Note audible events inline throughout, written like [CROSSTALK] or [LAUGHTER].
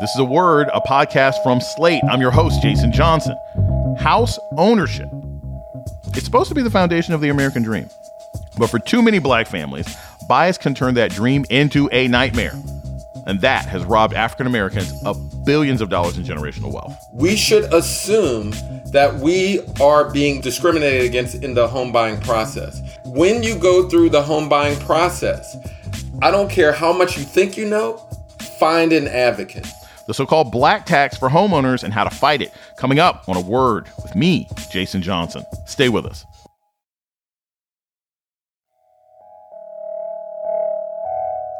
This is a word, a podcast from Slate. I'm your host, Jason Johnson. House ownership. It's supposed to be the foundation of the American dream. But for too many black families, bias can turn that dream into a nightmare. And that has robbed African Americans of billions of dollars in generational wealth. We should assume that we are being discriminated against in the home buying process. When you go through the home buying process, I don't care how much you think you know, find an advocate the so called black tax for homeowners and how to fight it. Coming up on A Word with me, Jason Johnson. Stay with us.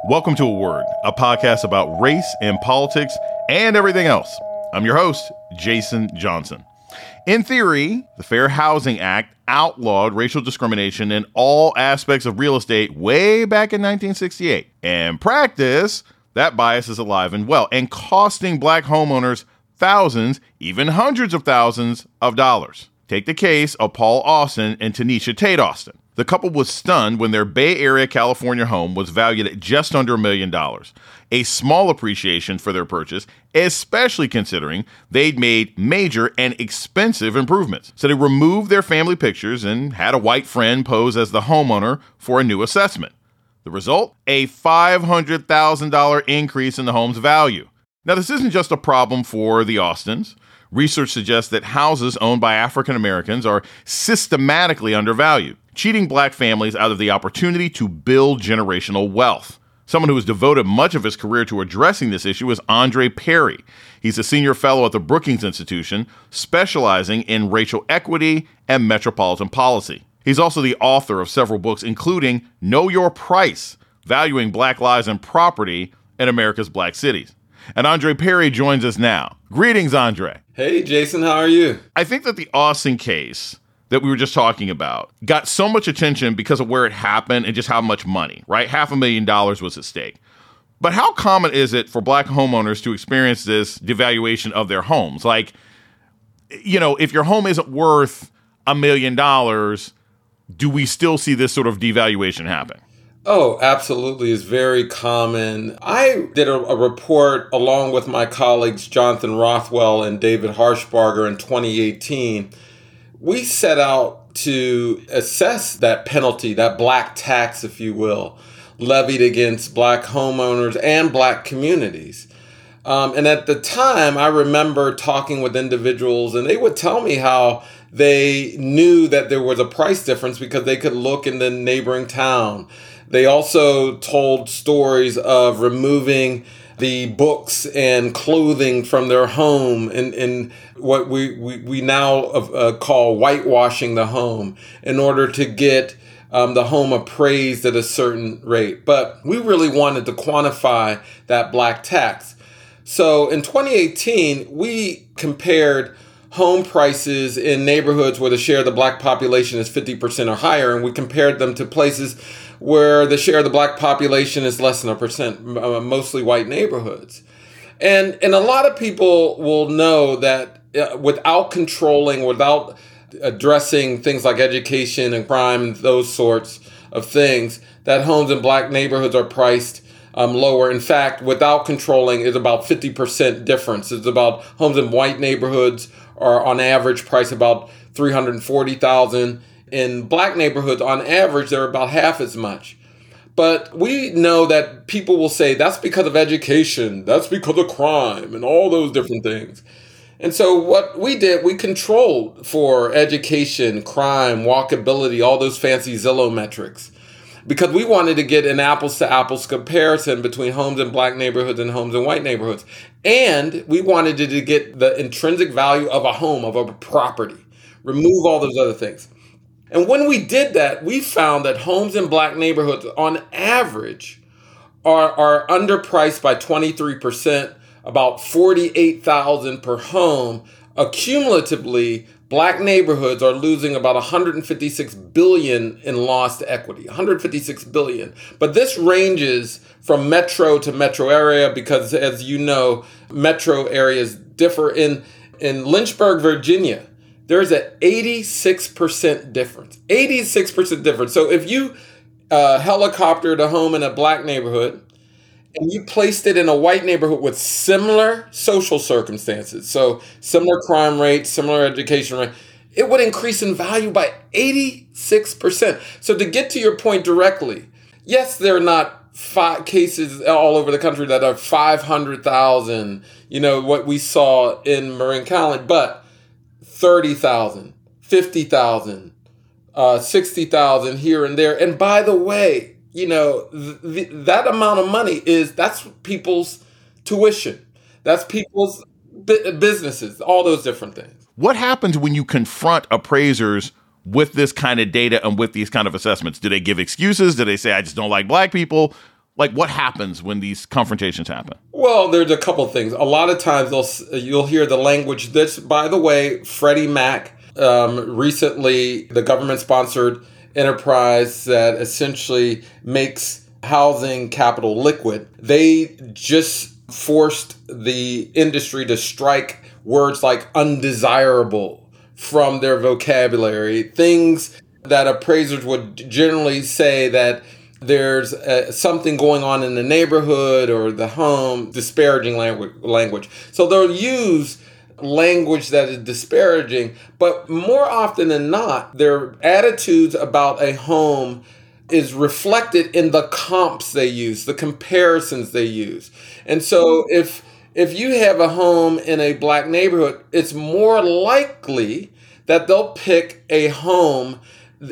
Welcome to A Word, a podcast about race and politics and everything else. I'm your host, Jason Johnson. In theory, the Fair Housing Act outlawed racial discrimination in all aspects of real estate way back in 1968. In practice, that bias is alive and well and costing black homeowners thousands, even hundreds of thousands of dollars. Take the case of Paul Austin and Tanisha Tate Austin. The couple was stunned when their Bay Area, California home was valued at just under a million dollars. A small appreciation for their purchase, especially considering they'd made major and expensive improvements. So they removed their family pictures and had a white friend pose as the homeowner for a new assessment. The result? A $500,000 increase in the home's value. Now, this isn't just a problem for the Austins. Research suggests that houses owned by African Americans are systematically undervalued, cheating black families out of the opportunity to build generational wealth. Someone who has devoted much of his career to addressing this issue is Andre Perry. He's a senior fellow at the Brookings Institution, specializing in racial equity and metropolitan policy. He's also the author of several books, including Know Your Price Valuing Black Lives and Property in America's Black Cities. And Andre Perry joins us now. Greetings, Andre. Hey, Jason, how are you? I think that the Austin case that we were just talking about got so much attention because of where it happened and just how much money, right? Half a million dollars was at stake. But how common is it for black homeowners to experience this devaluation of their homes? Like, you know, if your home isn't worth a million dollars, do we still see this sort of devaluation happen? Oh, absolutely. It's very common. I did a, a, report along with my colleagues Jonathan Rothwell and David Harshbarger in 2018. We set out to assess that penalty, that black tax, if you will, levied against black homeowners and black communities. Um, and at the time, I remember talking with individuals, and they would tell me how they knew that there was a price difference because they could look in the neighboring town. They also told stories of removing the books and clothing from their home and, and what we, we, we now uh, call whitewashing the home in order to get um, the home appraised at a certain rate. But we really wanted to quantify that black tax. So in 2018, we compared home prices in neighborhoods where the share of the black population is 50% or higher, and we compared them to places where the share of the black population is less than a percent, uh, mostly white neighborhoods. And, and a lot of people will know that uh, without controlling, without addressing things like education and crime, those sorts of things, that homes in black neighborhoods are priced um, lower. In fact, without controlling, is about 50% difference. It's about homes in white neighborhoods are on average price about 340,000. In black neighborhoods, on average, they're about half as much. But we know that people will say that's because of education, that's because of crime, and all those different things. And so, what we did, we controlled for education, crime, walkability, all those fancy Zillow metrics because we wanted to get an apples to apples comparison between homes in black neighborhoods and homes in white neighborhoods. And we wanted to get the intrinsic value of a home, of a property, remove all those other things. And when we did that, we found that homes in black neighborhoods, on average, are, are underpriced by 23%, about 48,000 per home. Accumulatively, black neighborhoods are losing about 156 billion in lost equity 156 billion. But this ranges from metro to metro area because as you know metro areas differ. In in lynchburg virginia there's an 86% difference 86% difference. So if you uh, helicoptered a home in a black neighborhood and you placed it in a white neighborhood with similar social circumstances, so similar crime rate, similar education rate, it would increase in value by 86%. So to get to your point directly, yes, there are not five cases all over the country that are 500,000, you know, what we saw in Marin County, but 30,000, 50,000, uh, 60,000 here and there. And by the way, you know, th- th- that amount of money is that's people's tuition. That's people's bu- businesses, all those different things. What happens when you confront appraisers with this kind of data and with these kind of assessments? Do they give excuses? Do they say, I just don't like black people? Like, what happens when these confrontations happen? Well, there's a couple things. A lot of times they'll, you'll hear the language. This, by the way, Freddie Mac um, recently, the government sponsored enterprise that essentially makes housing capital liquid, they just forced the industry to strike words like undesirable from their vocabulary, things that appraisers would generally say that there's uh, something going on in the neighborhood or the home, disparaging language. language. So they'll use language that is disparaging, but more often than not, their attitudes about a home is reflected in the comps they use, the comparisons they use. And so if if you have a home in a black neighborhood, it's more likely that they'll pick a home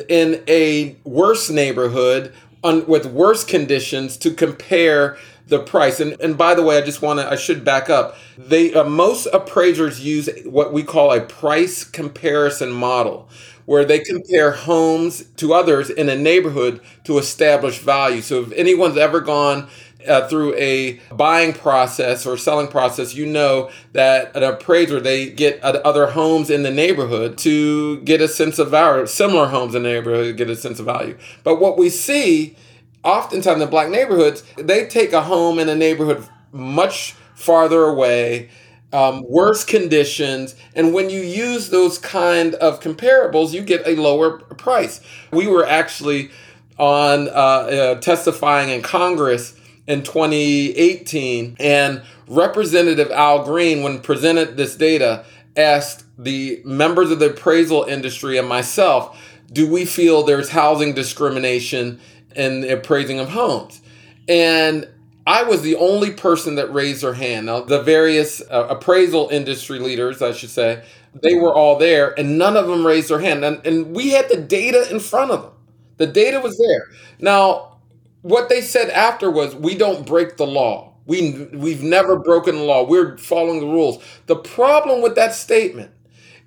in a worse neighborhood on, with worse conditions to compare the price. And and by the way, I just want to I should back up. They uh, most appraisers use what we call a price comparison model where they compare homes to others in a neighborhood to establish value. So if anyone's ever gone uh, through a buying process or selling process, you know that an appraiser they get other homes in the neighborhood to get a sense of value, similar homes in the neighborhood get a sense of value. But what we see oftentimes in black neighborhoods, they take a home in a neighborhood much farther away, um, worse conditions, and when you use those kind of comparables, you get a lower price. We were actually on uh, uh, testifying in Congress in 2018, and Representative Al Green, when presented this data, asked the members of the appraisal industry and myself, do we feel there's housing discrimination in the appraising of homes. And I was the only person that raised their hand. Now, the various uh, appraisal industry leaders, I should say, they were all there, and none of them raised their hand. And, and we had the data in front of them. The data was there. Now, what they said after was, we don't break the law. We, we've never broken the law. We're following the rules. The problem with that statement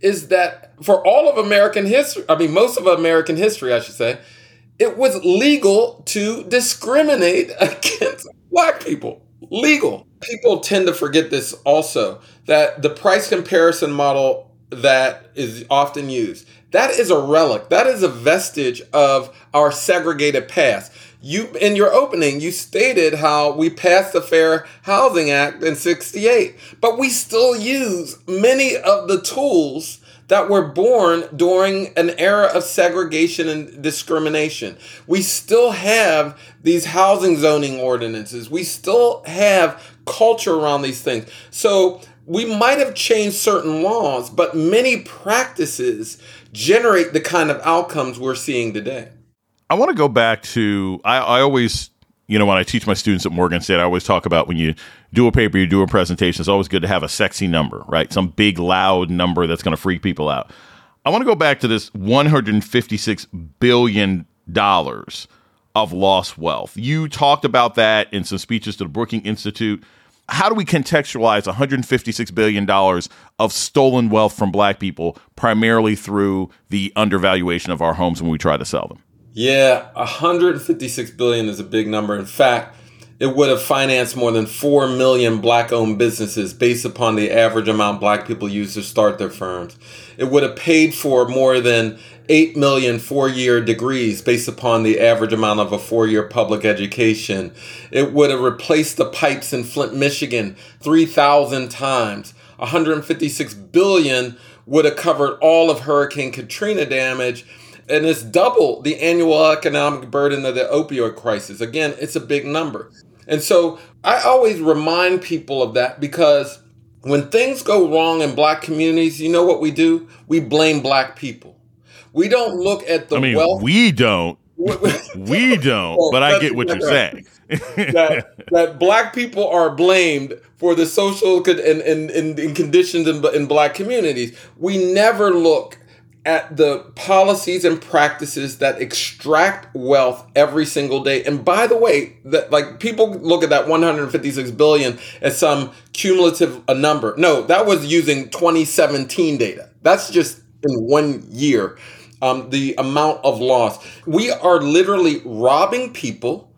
is that for all of American history, I mean, most of American history, I should say, it was legal to discriminate [LAUGHS] against black people. Legal. People tend to forget this also that the price comparison model that is often used that is a relic that is a vestige of our segregated past you in your opening you stated how we passed the fair housing act in 68 but we still use many of the tools that were born during an era of segregation and discrimination. We still have these housing zoning ordinances. We still have culture around these things. So we might have changed certain laws, but many practices generate the kind of outcomes we're seeing today. I want to go back to I, I always you know, when I teach my students at Morgan State, I always talk about when you do a paper, you do a presentation, it's always good to have a sexy number, right? Some big, loud number that's going to freak people out. I want to go back to this $156 billion of lost wealth. You talked about that in some speeches to the Brookings Institute. How do we contextualize $156 billion of stolen wealth from black people, primarily through the undervaluation of our homes when we try to sell them? Yeah, 156 billion is a big number. In fact, it would have financed more than 4 million black owned businesses based upon the average amount black people use to start their firms. It would have paid for more than 8 million four year degrees based upon the average amount of a four year public education. It would have replaced the pipes in Flint, Michigan 3,000 times. 156 billion would have covered all of Hurricane Katrina damage and it's double the annual economic burden of the opioid crisis. Again, it's a big number. And so I always remind people of that because when things go wrong in black communities, you know what we do? We blame black people. We don't look at the I mean, wealth. we don't. [LAUGHS] we don't, Well, but I get what you're saying. [LAUGHS] that, that [LAUGHS] black people are blamed for the social and, and, and, and conditions in, in black communities. We never look at the policies and practices that extract wealth every single day. And by the way, that like people look at that 156 billion as some cumulative a number. No, that was using 2017 data. That's just in one year. Um, the amount of loss. We are literally robbing people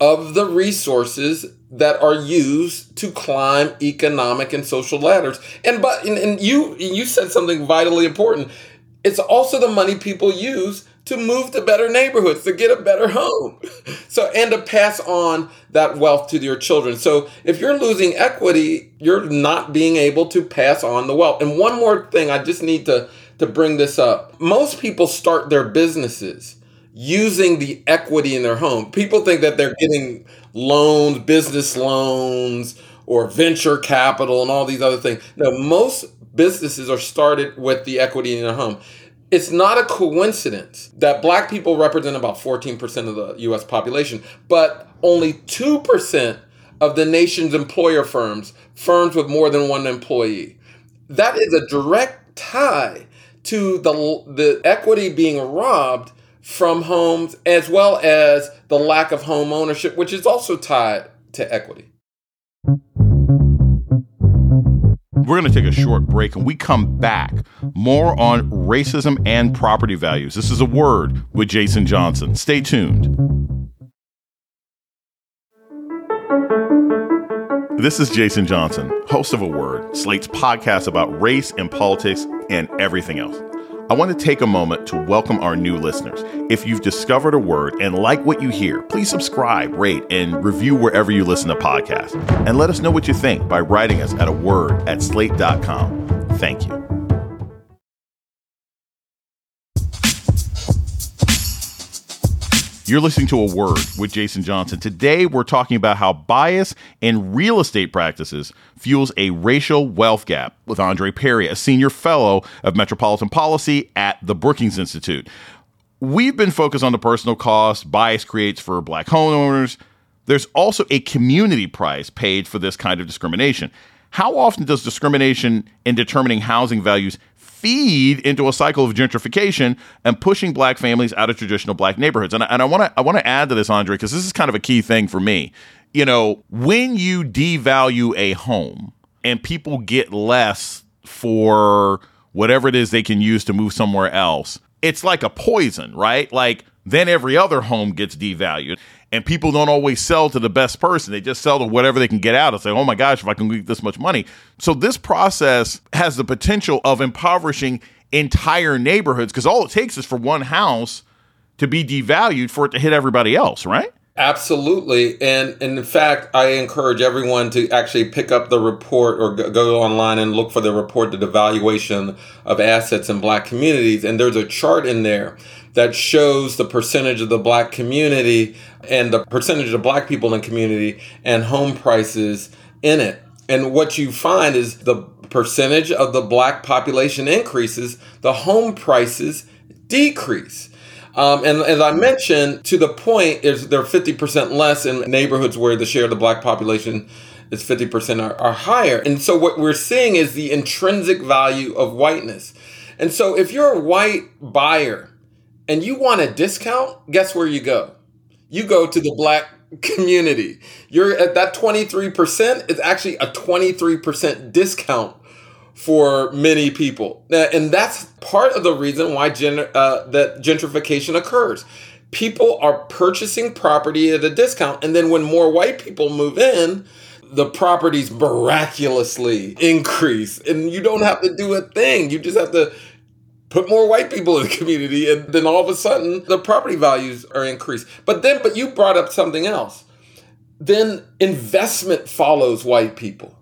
of the resources that are used to climb economic and social ladders. And but and, and you you said something vitally important. It's also the money people use to move to better neighborhoods, to get a better home. [LAUGHS] So and to pass on that wealth to your children. So if you're losing equity, you're not being able to pass on the wealth. And one more thing, I just need to to bring this up. Most people start their businesses using the equity in their home. People think that they're getting loans, business loans, or venture capital and all these other things. No, most businesses are started with the equity in their home. It's not a coincidence that black people represent about 14% of the US population, but only 2% of the nation's employer firms, firms with more than one employee. That is a direct tie to the, the equity being robbed from homes as well as the lack of home ownership, which is also tied to equity. We're going to take a short break and we come back. More on racism and property values. This is a word with Jason Johnson. Stay tuned. This is Jason Johnson, host of A Word, Slate's podcast about race and politics and everything else. I want to take a moment to welcome our new listeners. If you've discovered a word and like what you hear, please subscribe, rate, and review wherever you listen to podcasts. And let us know what you think by writing us at a word at slate.com. Thank you. You're listening to A Word with Jason Johnson. Today, we're talking about how bias in real estate practices fuels a racial wealth gap with Andre Perry, a senior fellow of metropolitan policy at the Brookings Institute. We've been focused on the personal cost bias creates for black homeowners. There's also a community price paid for this kind of discrimination. How often does discrimination in determining housing values feed into a cycle of gentrification and pushing black families out of traditional black neighborhoods. And, I- and I want to I want to add to this, Andre, because this is kind of a key thing for me. You know, when you devalue a home and people get less for whatever it is they can use to move somewhere else, it's like a poison, right? Like then every other home gets devalued. And people don't always sell to the best person. They just sell to whatever they can get out and say, oh my gosh, if I can get this much money. So this process has the potential of impoverishing entire neighborhoods because all it takes is for one house to be devalued for it to hit everybody else, right? Absolutely. And, and in fact, I encourage everyone to actually pick up the report or go online and look for the report, the devaluation of assets in black communities. And there's a chart in there that shows the percentage of the black community and the percentage of black people in the community and home prices in it. And what you find is the percentage of the black population increases, the home prices decrease. Um, and as I mentioned, to the point is they're 50% less in neighborhoods where the share of the black population is 50% are, are higher. And so what we're seeing is the intrinsic value of whiteness. And so if you're a white buyer and you want a discount, guess where you go? You go to the black community. You're at that 23% is actually a 23% discount for many people. And that's part of the reason why gen- uh, that gentrification occurs. People are purchasing property at a discount, and then when more white people move in, the properties miraculously increase, and you don't have to do a thing. You just have to put more white people in the community, and then all of a sudden the property values are increased. But then, but you brought up something else. Then investment follows white people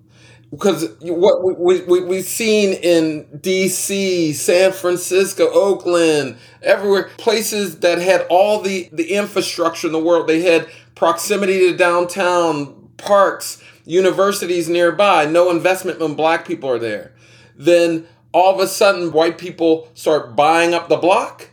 because what we, we, we've seen in DC, San Francisco, Oakland, everywhere, places that had all the, the infrastructure in the world. They had proximity to downtown, parks, universities nearby, no investment when black people are there. Then all of a sudden, white people start buying up the block.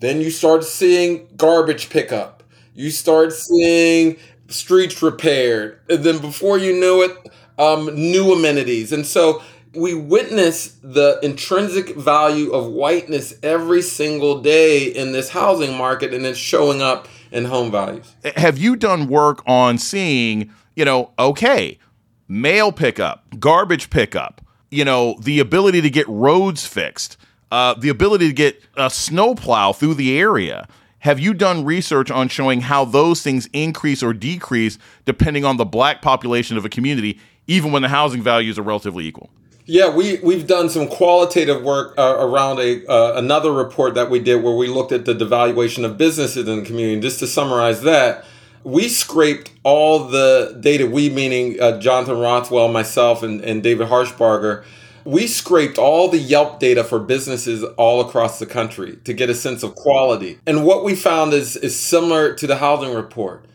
Then you start seeing garbage pickup. You start seeing streets repaired. And then before you know it, um, new amenities. And so we witness the intrinsic value of whiteness every single day in this housing market, and it's showing up in home values. Have you done work on seeing, you know, okay, mail pickup, garbage pickup, you know, the ability to get roads fixed, uh, the ability to get a snowplow through the area? Have you done research on showing how those things increase or decrease depending on the black population of a community, even when the housing values are relatively equal? Yeah, we we've done some qualitative work uh, around a uh, another report that we did where we looked at the devaluation of businesses in the community. Just to summarize that, we scraped all the data. We meaning uh, Jonathan Rothwell, myself, and, and David Harshbarger. We scraped all the Yelp data for businesses all across the country to get a sense of quality. And what we found is is similar to the housing report.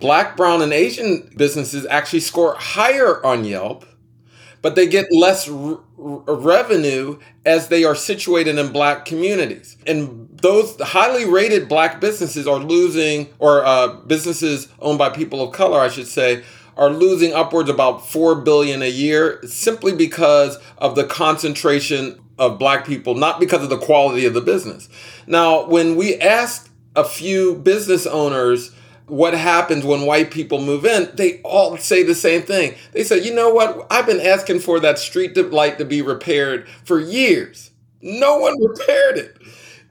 Black, brown, and Asian businesses actually score higher on Yelp but they get less r- r- revenue as they are situated in black communities. And those highly rated black businesses are losing, or uh, businesses owned by people of color, I should say, are losing upwards about four billion a year simply because of the concentration of black people, not because of the quality of the business. Now, when we asked a few business owners what happens when white people move in, they all say the same thing. They say, you know what? I've been asking for that street light to be repaired for years. No one repaired it.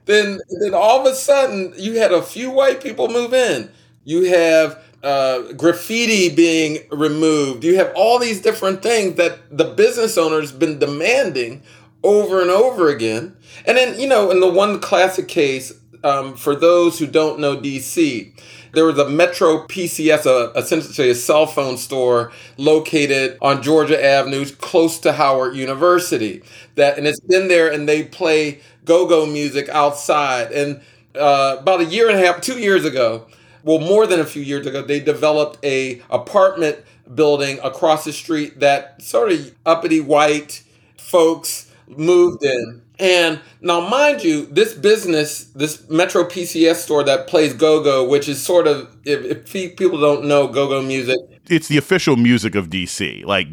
Then, then all of a sudden, you had a few white people move in. You have uh, graffiti being removed. You have all these different things that the business owner's been demanding over and over again. And then, you know, in the one classic case, um, for those who don't know DC, there was a Metro PCS, a, essentially a cell phone store located on Georgia Avenue, close to Howard University. That and it's been there, and they play go-go music outside. And uh, about a year and a half, two years ago, well, more than a few years ago, they developed a apartment building across the street that sort of uppity white folks moved in and now, mind you, this business, this Metro PCS store that plays go go, which is sort of, if, if people don't know go go music, it's the official music of DC. Like,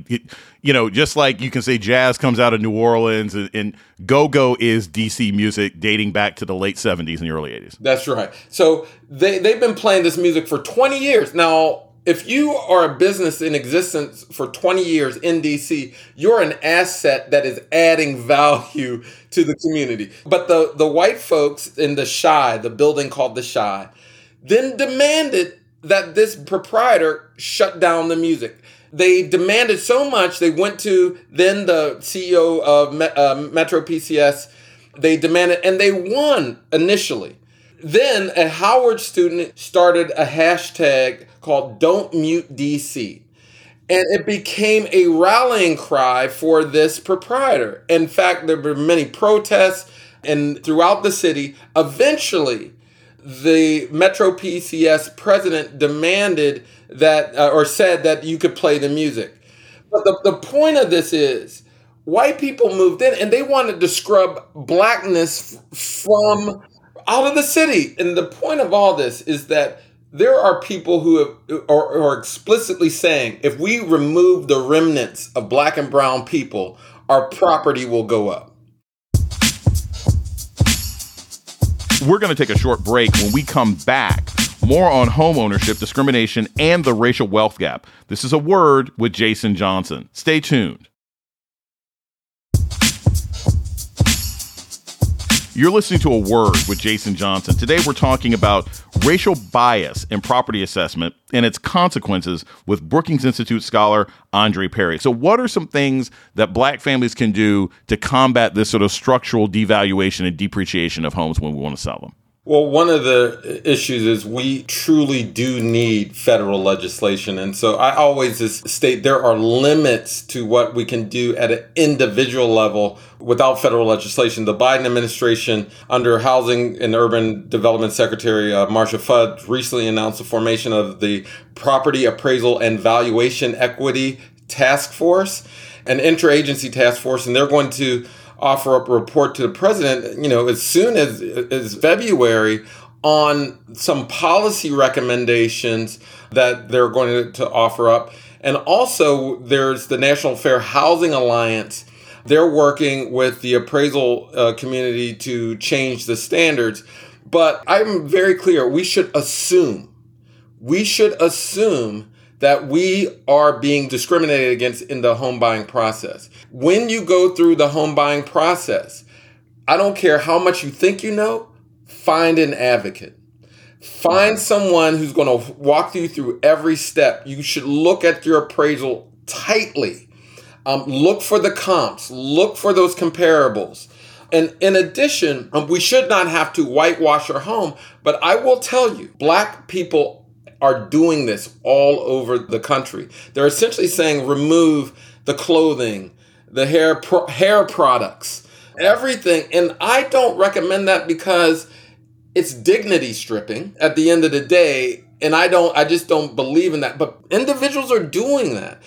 you know, just like you can say jazz comes out of New Orleans and, and go go is DC music dating back to the late 70s and the early 80s. That's right. So they, they've been playing this music for 20 years. Now, if you are a business in existence for 20 years in DC, you're an asset that is adding value to the community. But the, the white folks in the Shay, the building called the Shay, then demanded that this proprietor shut down the music. They demanded so much, they went to then the CEO of uh, Metro PCS. They demanded, and they won initially. Then a Howard student started a hashtag called Don't Mute DC. And it became a rallying cry for this proprietor. In fact, there were many protests and throughout the city. Eventually, the Metro PCS president demanded that, uh, or said that you could play the music. But the, the point of this is white people moved in and they wanted to scrub blackness from out of the city. And the point of all this is that there are people who have, are, are explicitly saying if we remove the remnants of black and brown people, our property will go up. We're going to take a short break. When we come back, more on home ownership, discrimination, and the racial wealth gap. This is a word with Jason Johnson. Stay tuned. You're listening to A Word with Jason Johnson. Today we're talking about racial bias in property assessment and its consequences with Brookings Institute scholar Andre Perry. So, what are some things that black families can do to combat this sort of structural devaluation and depreciation of homes when we want to sell them? Well, one of the issues is we truly do need federal legislation. And so I always state there are limits to what we can do at an individual level without federal legislation. The Biden administration, under Housing and Urban Development Secretary uh, Marcia Fudge, recently announced the formation of the Property Appraisal and Valuation Equity Task Force, an interagency task force, and they're going to offer up a report to the president, you know, as soon as, as February on some policy recommendations that they're going to, offer up. And also, there's the National Fair Housing Alliance. They're working with the appraisal uh, community to change the standards. But I'm very clear we should assume, we should assume that we are being discriminated against in the home buying process. When you go through the home buying process, I don't care how much you think you know, find an advocate. Find someone who's going to walk you through every step. You should look at your appraisal tightly. Um, look for the comps, look for those comparables. And in addition, um, we should not have to whitewash our home, but I will tell you, black people are doing this all over the country. They're essentially saying remove the clothing, the hair pro- hair products, everything. And I don't recommend that because it's dignity stripping at the end of the day and I don't I just don't believe in that. But individuals are doing that.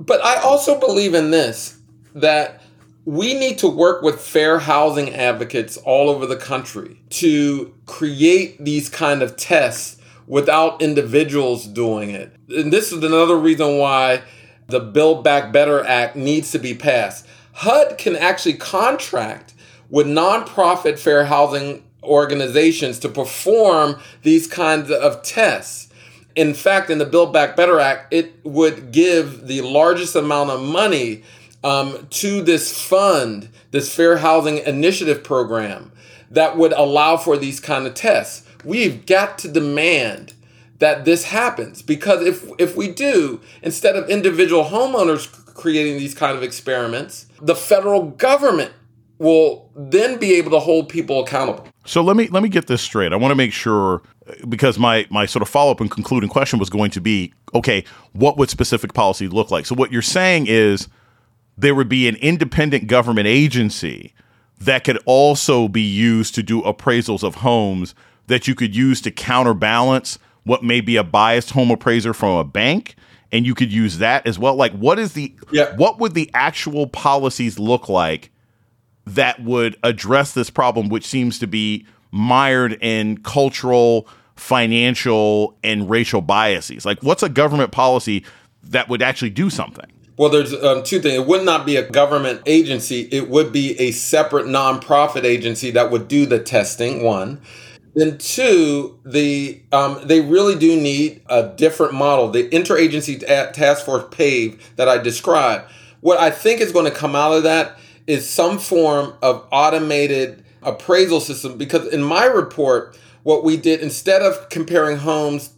But I also believe in this that we need to work with fair housing advocates all over the country to create these kind of tests without individuals doing it. And this is another reason why the Build Back Better Act needs to be passed. HUD can actually contract with nonprofit fair housing organizations to perform these kinds of tests. In fact, in the Build Back Better Act, it would give the largest amount of money um, to this fund, this Fair Housing Initiative program, that would allow for these kind of tests. We've got to demand that this happens because if if we do, instead of individual homeowners creating these kind of experiments, the federal government will then be able to hold people accountable. So let me let me get this straight. I want to make sure because my my sort of follow up and concluding question was going to be okay, what would specific policy look like? So what you're saying is there would be an independent government agency that could also be used to do appraisals of homes that you could use to counterbalance what may be a biased home appraiser from a bank and you could use that as well like what is the yeah. what would the actual policies look like that would address this problem which seems to be mired in cultural financial and racial biases like what's a government policy that would actually do something well, there's um, two things. It would not be a government agency. It would be a separate nonprofit agency that would do the testing, one. Then two, the um, they really do need a different model. The interagency task force PAVE that I described. What I think is going to come out of that is some form of automated appraisal system. Because in my report, what we did instead of comparing homes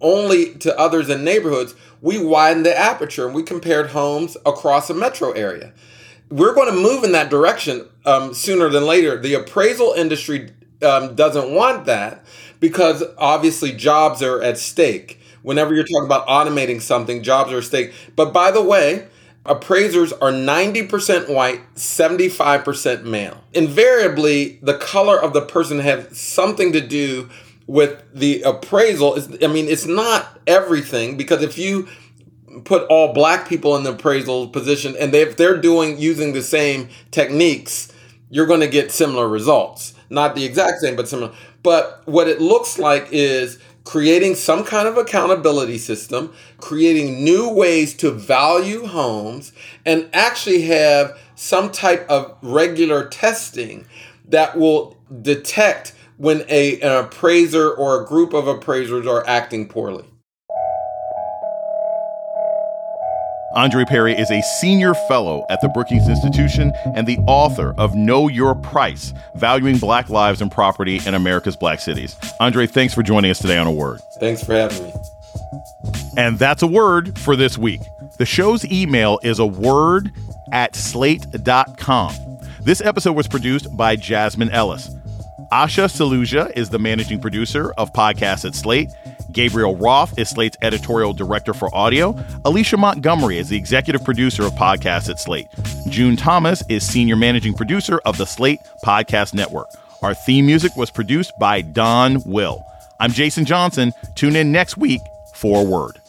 only to others in neighborhoods, we widened the aperture and we compared homes across a metro area. We're going to move in that direction um, sooner than later. The appraisal industry um, doesn't want that because obviously jobs are at stake. Whenever you're talking about automating something, jobs are at stake. But by the way, appraisers are 90% white, 75% male. Invariably, the color of the person has something to do with the appraisal. I mean, it's not everything because if you put all black people in the appraisal position and they, if they're doing using the same techniques, you're going to get similar results not the exact same, but similar. But what it looks like is creating some kind of accountability system, creating new ways to value homes, and actually have some type of regular testing that will detect when a, an appraiser or a group of appraisers are acting poorly. Andre Perry is a senior fellow at the Brookings Institution and the author of Know Your Price Valuing Black Lives and Property in America's Black Cities. Andre, thanks for joining us today on A Word. Thanks for having me. And that's a word for this week. The show's email is a word at slate.com. This episode was produced by Jasmine Ellis. Asha Saluja is the managing producer of Podcasts at Slate. Gabriel Roth is Slate's editorial director for audio. Alicia Montgomery is the executive producer of Podcasts at Slate. June Thomas is senior managing producer of the Slate Podcast Network. Our theme music was produced by Don Will. I'm Jason Johnson. Tune in next week for word.